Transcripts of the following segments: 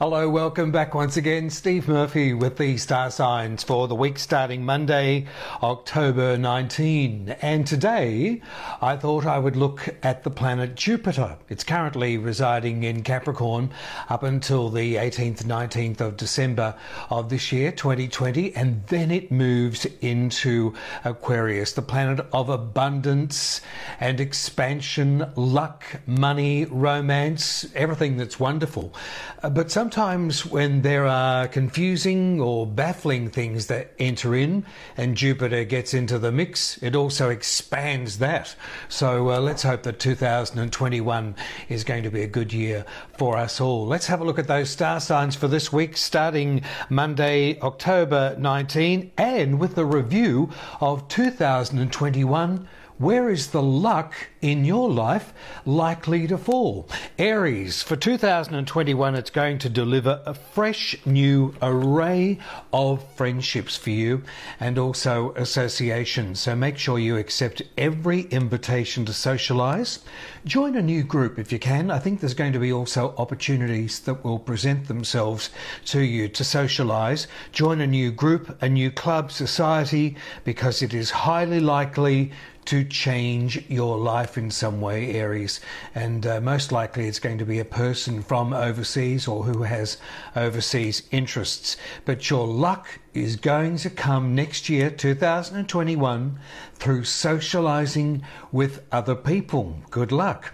Hello, welcome back once again. Steve Murphy with the star signs for the week starting Monday, October 19. And today I thought I would look at the planet Jupiter. It's currently residing in Capricorn up until the 18th, 19th of December of this year, 2020, and then it moves into Aquarius, the planet of abundance and expansion, luck, money, romance, everything that's wonderful. But some sometimes when there are confusing or baffling things that enter in and Jupiter gets into the mix, it also expands that. So uh, let's hope that 2021 is going to be a good year for us all. Let's have a look at those star signs for this week, starting Monday, October 19, and with the review of 2021 where is the luck in your life likely to fall? Aries, for 2021, it's going to deliver a fresh new array of friendships for you and also associations. So make sure you accept every invitation to socialize. Join a new group if you can. I think there's going to be also opportunities that will present themselves to you to socialize. Join a new group, a new club, society, because it is highly likely to change your life in some way, Aries. And uh, most likely it's going to be a person from overseas or who has overseas interests. But your luck is going to come next year, 2021, through socializing with other people. Good luck.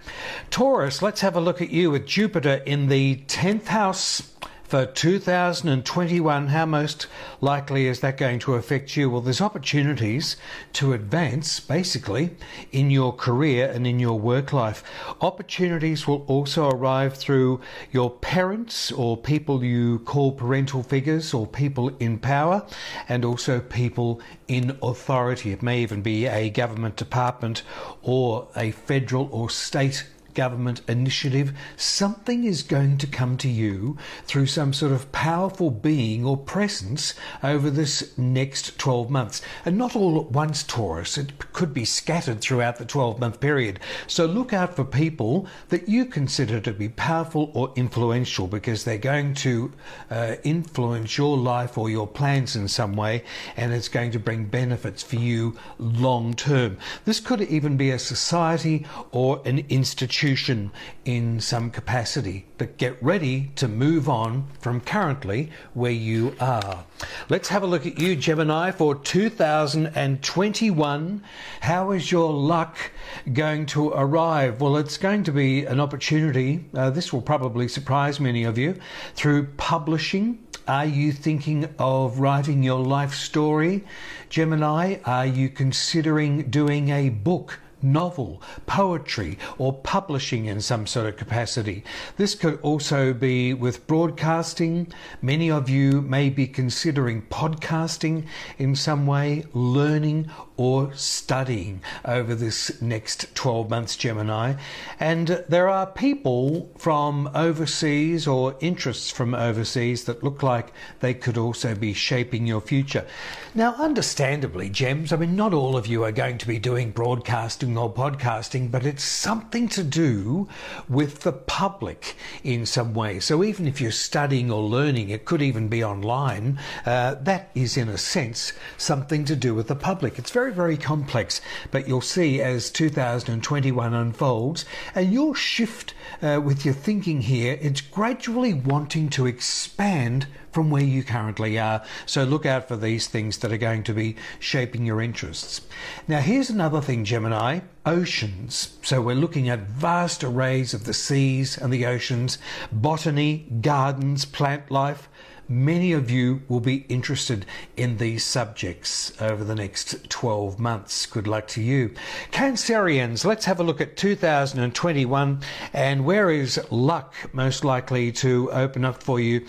Taurus, let's have a look at you with Jupiter in the 10th house for 2021, how most likely is that going to affect you? Well, there's opportunities to advance basically in your career and in your work life. Opportunities will also arrive through your parents or people you call parental figures or people in power and also people in authority. It may even be a government department or a federal or state government initiative, something is going to come to you through some sort of powerful being or presence over this next 12 months. And not all at once, Taurus. It could be scattered throughout the 12 month period. So look out for people that you consider to be powerful or influential because they're going to uh, influence your life or your plans in some way and it's going to bring benefits for you long term. This could even be a society or an institution institution in some capacity, but get ready to move on from currently where you are. Let's have a look at you, Gemini, for 2021. How is your luck going to arrive? Well, it's going to be an opportunity. Uh, this will probably surprise many of you through publishing. Are you thinking of writing your life story? Gemini, are you considering doing a book? Novel, poetry, or publishing in some sort of capacity. This could also be with broadcasting. Many of you may be considering podcasting in some way, learning or studying over this next 12 months, Gemini. And there are people from overseas or interests from overseas that look like they could also be shaping your future. Now, understandably, Gems, I mean, not all of you are going to be doing broadcasting or podcasting, but it's something to do with the public in some way. So even if you're studying or learning, it could even be online. Uh, that is, in a sense, something to do with the public. It's very very, very complex, but you'll see as 2021 unfolds, and you'll shift uh, with your thinking here. It's gradually wanting to expand from where you currently are. So look out for these things that are going to be shaping your interests. Now, here's another thing, Gemini oceans. So we're looking at vast arrays of the seas and the oceans, botany, gardens, plant life. Many of you will be interested in these subjects over the next 12 months. Good luck to you. Cancerians, let's have a look at 2021 and where is luck most likely to open up for you?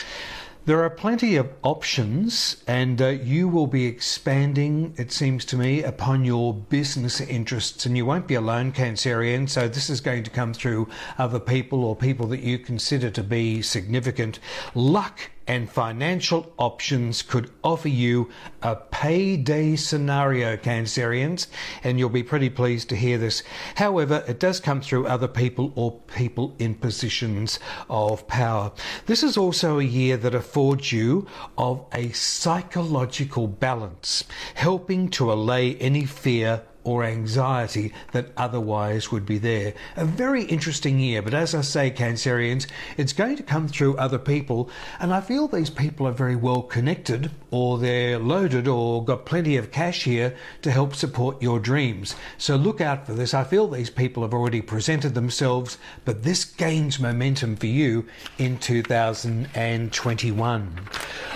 There are plenty of options, and uh, you will be expanding, it seems to me, upon your business interests. And you won't be alone, Cancerian, so this is going to come through other people or people that you consider to be significant. Luck and financial options could offer you a payday scenario, Cancerians, and you'll be pretty pleased to hear this. However, it does come through other people or people in positions of power. This is also a year that affords you of a psychological balance, helping to allay any fear or anxiety that otherwise would be there. A very interesting year, but as I say, Cancerians, it's going to come through other people, and I feel these people are very well connected, or they're loaded, or got plenty of cash here to help support your dreams. So look out for this. I feel these people have already presented themselves, but this gains momentum for you in 2021.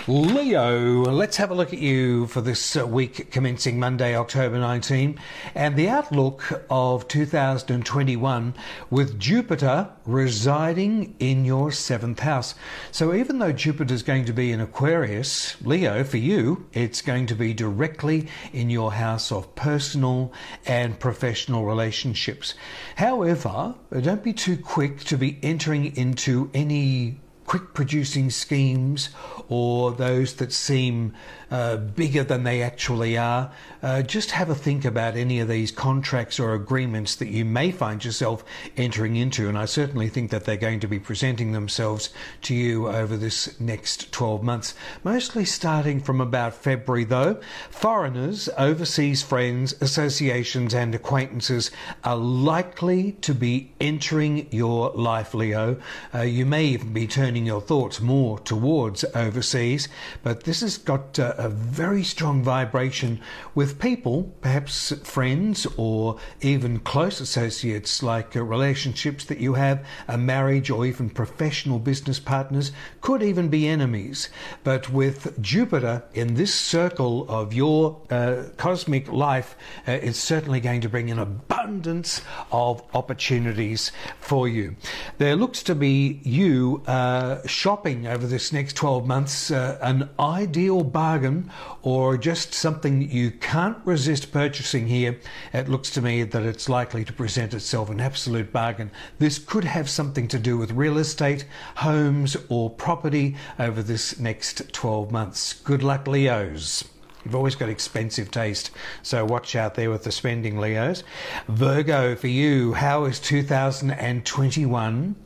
Leo, let's have a look at you for this week commencing Monday, October 19 and the outlook of 2021 with Jupiter residing in your seventh house. So, even though Jupiter is going to be in Aquarius, Leo, for you, it's going to be directly in your house of personal and professional relationships. However, don't be too quick to be entering into any quick producing schemes or those that seem uh, bigger than they actually are. Uh, just have a think about any of these contracts or agreements that you may find yourself entering into. And I certainly think that they're going to be presenting themselves to you over this next 12 months. Mostly starting from about February, though. Foreigners, overseas friends, associations, and acquaintances are likely to be entering your life, Leo. Uh, you may even be turning your thoughts more towards overseas, but this has got uh, a very strong vibration with people, perhaps friends or even close associates, like uh, relationships that you have, a marriage, or even professional business partners, could even be enemies. But with Jupiter in this circle of your uh, cosmic life, uh, it's certainly going to bring an abundance of opportunities for you. There looks to be you uh, shopping over this next 12 months uh, an ideal bargain or just something you can't resist purchasing here, it looks to me that it's likely to present itself an absolute bargain. This could have something to do with real estate, homes, or property over this next 12 months. Good luck, Leos. You've always got expensive taste, so watch out there with the spending, Leos. Virgo, for you, how is 2021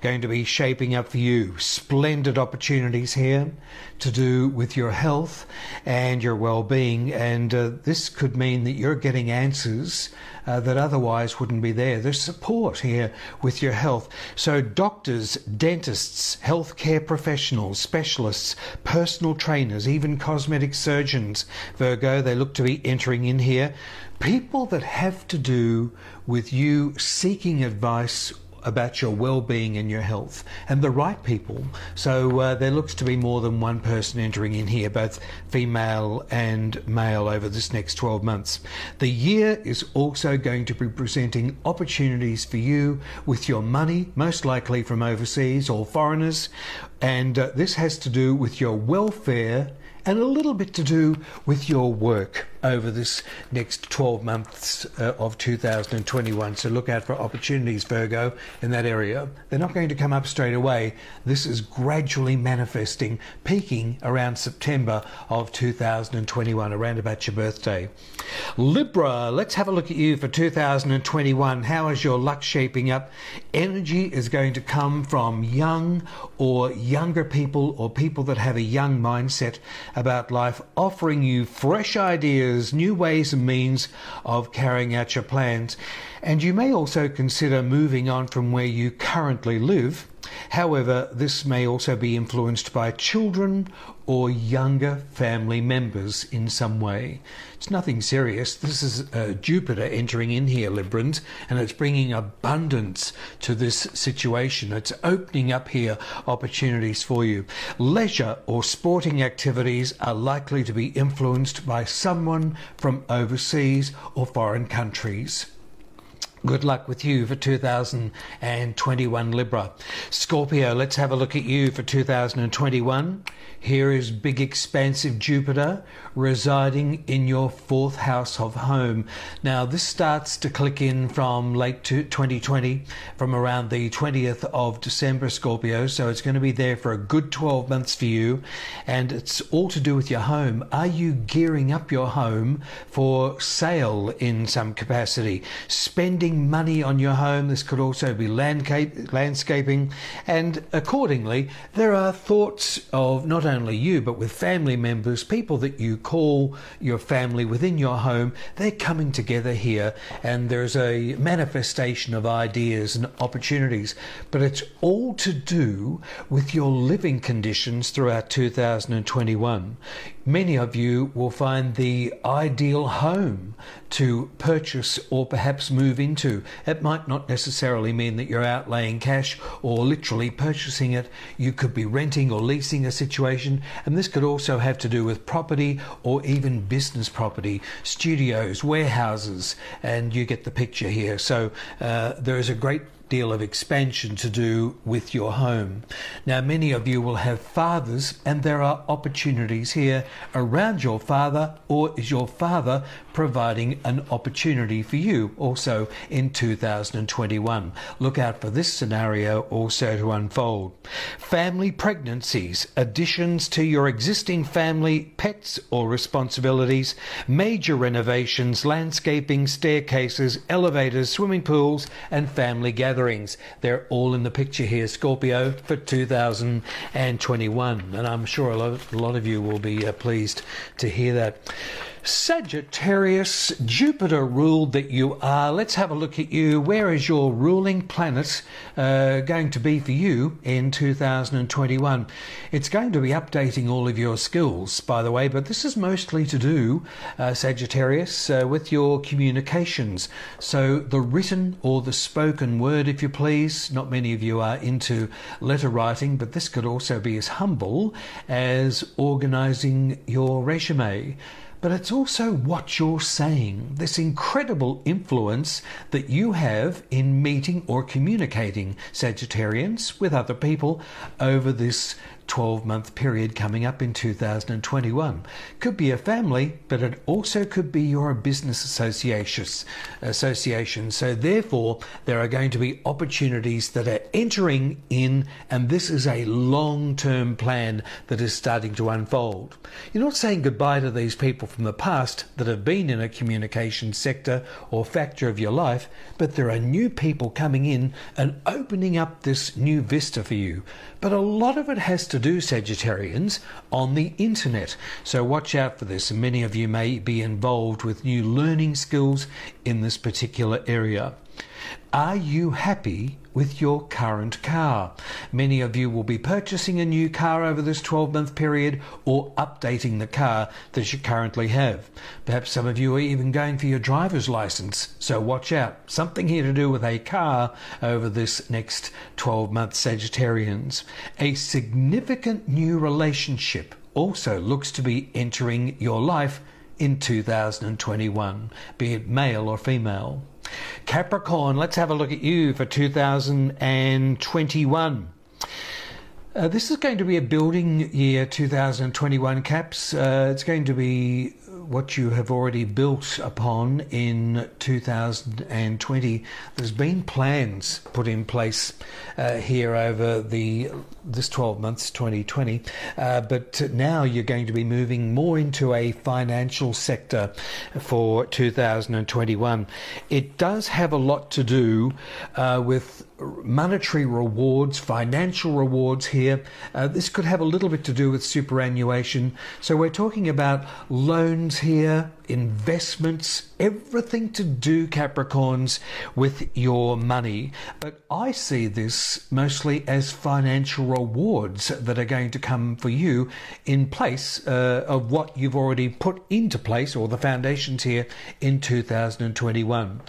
going to be shaping up for you? Splendid opportunities here to do with your health and your well being. And uh, this could mean that you're getting answers uh, that otherwise wouldn't be there. There's support here with your health. So, doctors, dentists, healthcare professionals, specialists, personal trainers, even cosmetic surgeons, Virgo, they look to be entering in here. People that have to do with you seeking advice about your well-being and your health and the right people so uh, there looks to be more than one person entering in here both female and male over this next 12 months the year is also going to be presenting opportunities for you with your money most likely from overseas or foreigners and uh, this has to do with your welfare and a little bit to do with your work over this next 12 months uh, of 2021. So look out for opportunities, Virgo, in that area. They're not going to come up straight away. This is gradually manifesting, peaking around September of 2021, around about your birthday. Libra, let's have a look at you for 2021. How is your luck shaping up? Energy is going to come from young or younger people or people that have a young mindset about life, offering you fresh ideas, new ways and means of carrying out your plans. And you may also consider moving on from where you currently live. However, this may also be influenced by children or younger family members in some way. It's nothing serious. This is uh, Jupiter entering in here, Librans, and it's bringing abundance to this situation. It's opening up here opportunities for you. Leisure or sporting activities are likely to be influenced by someone from overseas or foreign countries. Good luck with you for 2021 Libra. Scorpio, let's have a look at you for 2021. Here is big, expansive Jupiter residing in your fourth house of home. Now, this starts to click in from late 2020, from around the 20th of December, Scorpio. So it's going to be there for a good 12 months for you. And it's all to do with your home. Are you gearing up your home for sale in some capacity? Spending money on your home. This could also be landscaping. And accordingly, there are thoughts of not only you, but with family members, people that you call your family within your home, they're coming together here and there's a manifestation of ideas and opportunities. But it's all to do with your living conditions throughout 2021 many of you will find the ideal home to purchase or perhaps move into. It might not necessarily mean that you're outlaying cash or literally purchasing it. You could be renting or leasing a situation, and this could also have to do with property or even business property, studios, warehouses, and you get the picture here. So uh, there is a great deal of expansion to do with your home. Now, many of you will have fathers, and there are opportunities here around your father, or is your father providing an opportunity for you also in 2021? Look out for this scenario also to unfold. Family pregnancies, additions to your existing family, pets or responsibilities, major renovations, landscaping, staircases, elevators, swimming pools, and family gatherings. They're all in the picture here, Scorpio, for 2021. And I'm sure a lot, a lot of you will be uh, pleased to hear that. Sagittarius, Jupiter ruled that you are. Let's have a look at you. Where is your ruling planet uh, going to be for you in 2021? It's going to be updating all of your skills, by the way, but this is mostly to do, uh, Sagittarius, uh, with your communications. So the written or the spoken word, if you please. Not many of you are into letter writing, but this could also be as humble as organizing your resume but it's also what you're saying, this incredible influence that you have in meeting or communicating Sagittarians with other people over this 12 month period coming up in 2021. Could be a family, but it also could be your business association. So, therefore, there are going to be opportunities that are entering in, and this is a long term plan that is starting to unfold. You're not saying goodbye to these people from the past that have been in a communication sector or factor of your life, but there are new people coming in and opening up this new vista for you. But a lot of it has to do, Sagittarians, on the internet. So watch out for this. Many of you may be involved with new learning skills in this particular area. Are you happy with your current car? Many of you will be purchasing a new car over this 12 month period or updating the car that you currently have. Perhaps some of you are even going for your driver's license, so watch out. Something here to do with a car over this next 12 months, Sagittarians. A significant new relationship also looks to be entering your life in 2021, be it male or female. Capricorn, let's have a look at you for 2021. Uh, this is going to be a building year 2021 caps. Uh, it's going to be what you have already built upon in 2020. There's been plans put in place uh, here over the this 12 months, 2020, uh, but now you're going to be moving more into a financial sector for 2021. It does have a lot to do uh, with monetary rewards, financial rewards here. Uh, this could have a little bit to do with superannuation. So we're talking about loans here, investments, everything to do, Capricorns, with your money. But I see this mostly as financial rewards that are going to come for you in place uh, of what you've already put into place, or the foundations here in 2021.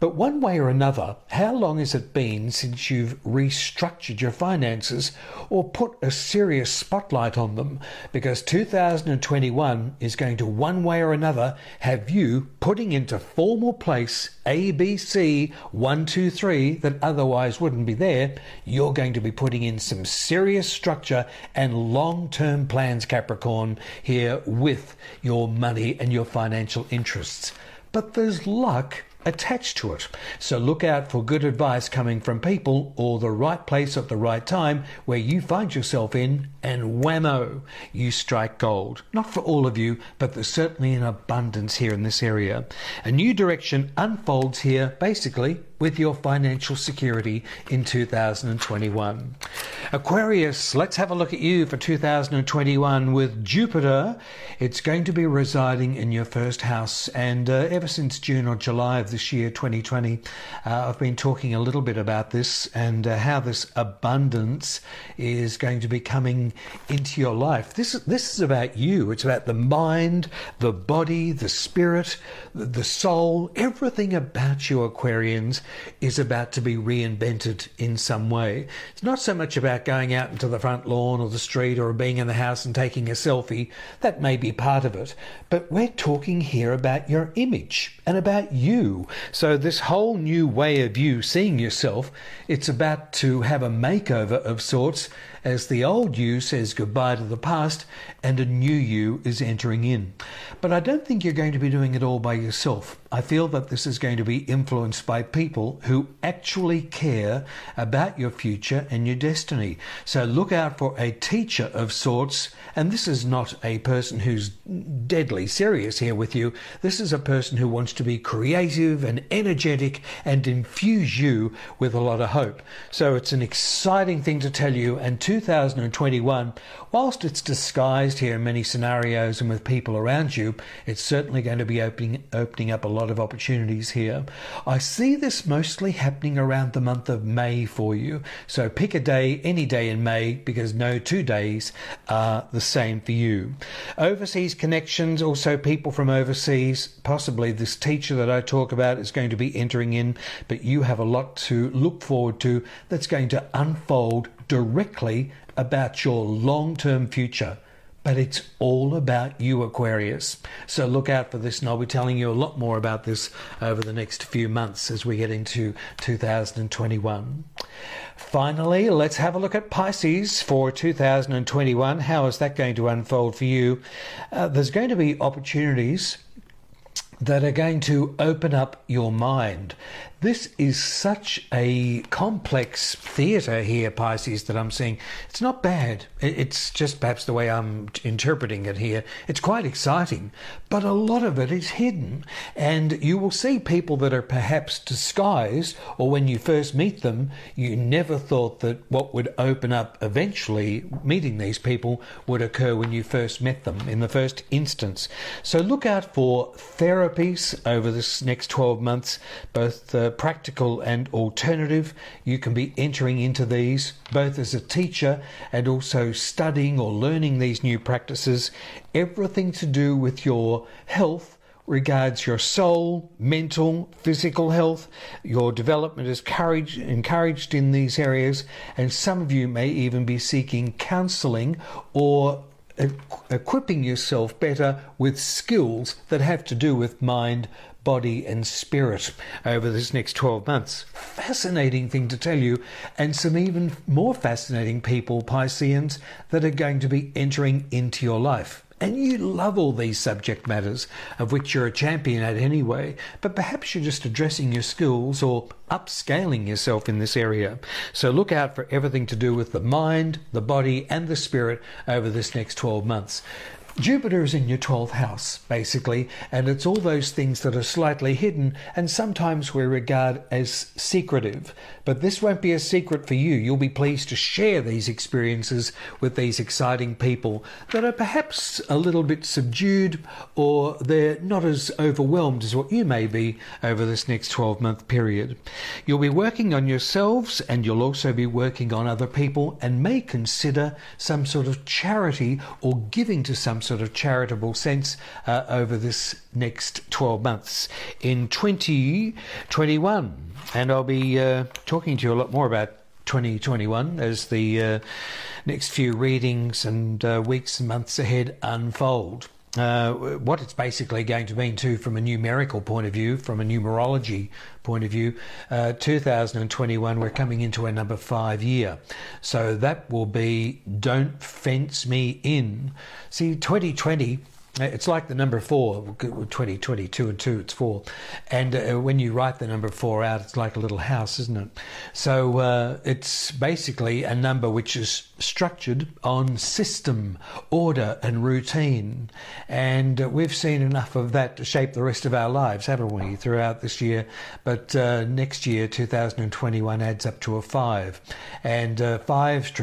But one way or another, how long has it been since you've restructured your finances or put a serious spotlight on them? Because 2021 is going to, one way or another, have you putting in into formal place ABC 123 that otherwise wouldn't be there, you're going to be putting in some serious structure and long term plans, Capricorn, here with your money and your financial interests. But there's luck attached to it. So look out for good advice coming from people or the right place at the right time where you find yourself in, and whammo, you strike gold. Not for all of you, but there's certainly an abundance here in this area. A new direction unfolds here, basically, with your financial security in 2021. Aquarius, let's have a look at you for 2021 with Jupiter. It's going to be residing in your first house, and uh, ever since June or July of this year, 2020, uh, I've been talking a little bit about this and uh, how this abundance is going to be coming into your life. This, this is about you, it's about the mind, the body, the spirit, the soul, everything about you, Aquarians is about to be reinvented in some way. It's not so much about going out into the front lawn or the street or being in the house and taking a selfie. That may be part of it. But we're talking here about your image and about you. So, this whole new way of you seeing yourself, it's about to have a makeover of sorts as the old you says goodbye to the past and a new you is entering in. But I don't think you're going to be doing it all by yourself. I feel that this is going to be influenced by people who actually care about your future and your destiny. So look out for a teacher of sorts. And this is not a person who's deadly serious here with you. This is a person who wants to be creative and energetic and infuse you with a lot of hope. So it's an exciting thing to tell you. And 2021, whilst it's disguised here in many scenarios and with people around you, it's certainly going to be opening, opening up a lot of opportunities here. I see this mostly happening around the month of May for you. So pick a day, any day in May, because no two days are the same for you. Overseas connections, also people from overseas, possibly this teacher that I talk about is going to be entering in, but you have a lot to look forward to that's going to unfold directly about your long term future. But it's all about you, Aquarius. So look out for this, and I'll be telling you a lot more about this over the next few months as we get into 2021. Finally, let's have a look at Pisces for 2021. How is that going to unfold for you? Uh, there's going to be opportunities that are going to open up your mind. This is such a complex theatre here, Pisces, that I'm seeing. It's not bad. It's just perhaps the way I'm interpreting it here. It's quite exciting, but a lot of it is hidden. And you will see people that are perhaps disguised, or when you first meet them, you never thought that what would open up eventually, meeting these people, would occur when you first met them in the first instance. So look out for therapies over this next 12 months, both. Uh, practical and alternative. You can be entering into these both as a teacher and also studying or learning these new practices. Everything to do with your health regards your soul, mental, physical health. Your development is encouraged, encouraged in these areas, and some of you may even be seeking counseling or equipping yourself better with skills that have to do with mind, body, and spirit over this next 12 months. Fascinating thing to tell you, and some even more fascinating people, Pisceans, that are going to be entering into your life. And you love all these subject matters, of which you're a champion at anyway, but perhaps you're just addressing your skills or upscaling yourself in this area. So look out for everything to do with the mind, the body, and the spirit over this next 12 months. Jupiter is in your 12th house, basically, and it's all those things that are slightly hidden and sometimes we regard as secretive. But this won't be a secret for you. You'll be pleased to share these experiences with these exciting people that are perhaps a little bit subdued or they're not as overwhelmed as what you may be over this next 12 month period. You'll be working on yourselves and you'll also be working on other people and may consider some sort of charity or giving to some sort of charitable uh, over this next 12 months in 2021. And I'll be uh, talking to you a lot more about 2021 as the uh, next few readings and uh, weeks and months ahead unfold. Uh, what it's basically going to mean too from a numerical point of view, from a numerology point of view. Uh, 2021, we're coming into a number five year. So that will be don't fence me in. See, 2020 it's like the number four, 20, 22 and 2, it's 4. And uh, when you write the number 4 out, it's like a little house, isn't it? So uh, it's basically a number which is structured on system, order, and routine. And uh, we've seen enough of that to shape the rest of our lives, haven't we, throughout this year? But uh, next year, 2021, adds up to a 5. And uh, 5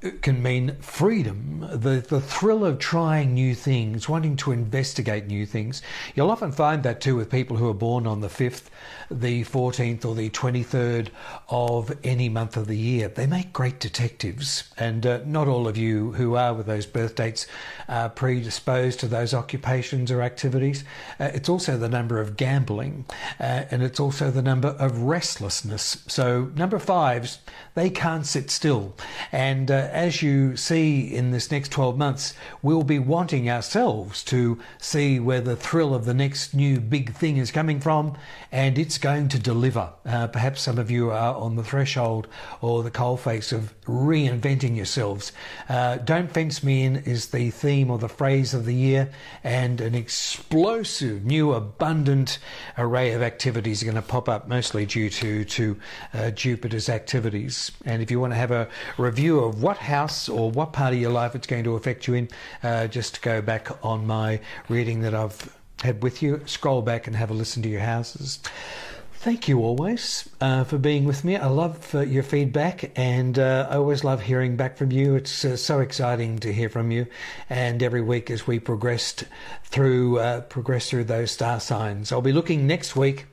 traditionally can mean freedom, the, the thrill of trying new things, wanting to investigate new things. You'll often find that too with people who are born on the 5th, the 14th, or the 23rd of any month of the year. They make great detectives, and uh, not all of you who are with those birth dates are predisposed to those occupations or activities. Uh, it's also the number of gambling, uh, and it's also the number of restlessness. So, number fives, they can't sit still. And uh, as you see in this next 12 months, we'll be wanting ourselves to see where the thrill of the next new big thing is coming from, and it's going to deliver. Uh, perhaps some of you are on the threshold or the coalface of reinventing yourselves. Uh, Don't Fence Me In is the theme or the phrase of the year, and an explosive, new, abundant array of activities are going to pop up, mostly due to, to uh, Jupiter's activities. And if you want to have a review of what house or what part of your life it's going to affect you in, uh, just go back on my reading that I've had with you, scroll back and have a listen to your houses. Thank you always uh, for being with me. I love uh, your feedback and uh, I always love hearing back from you. It's uh, so exciting to hear from you. And every week as we progressed through uh, progress through those star signs, I'll be looking next week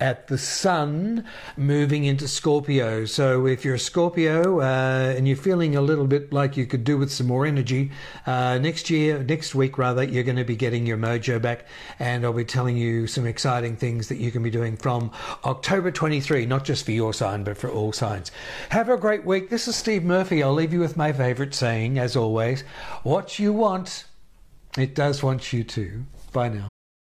at the sun moving into Scorpio. So if you're a Scorpio uh, and you're feeling a little bit like you could do with some more energy, uh, next year, next week rather, you're going to be getting your mojo back, and I'll be telling you some exciting things that you can be doing from October 23, not just for your sign, but for all signs. Have a great week. This is Steve Murphy. I'll leave you with my favorite saying, as always what you want, it does want you to. Bye now.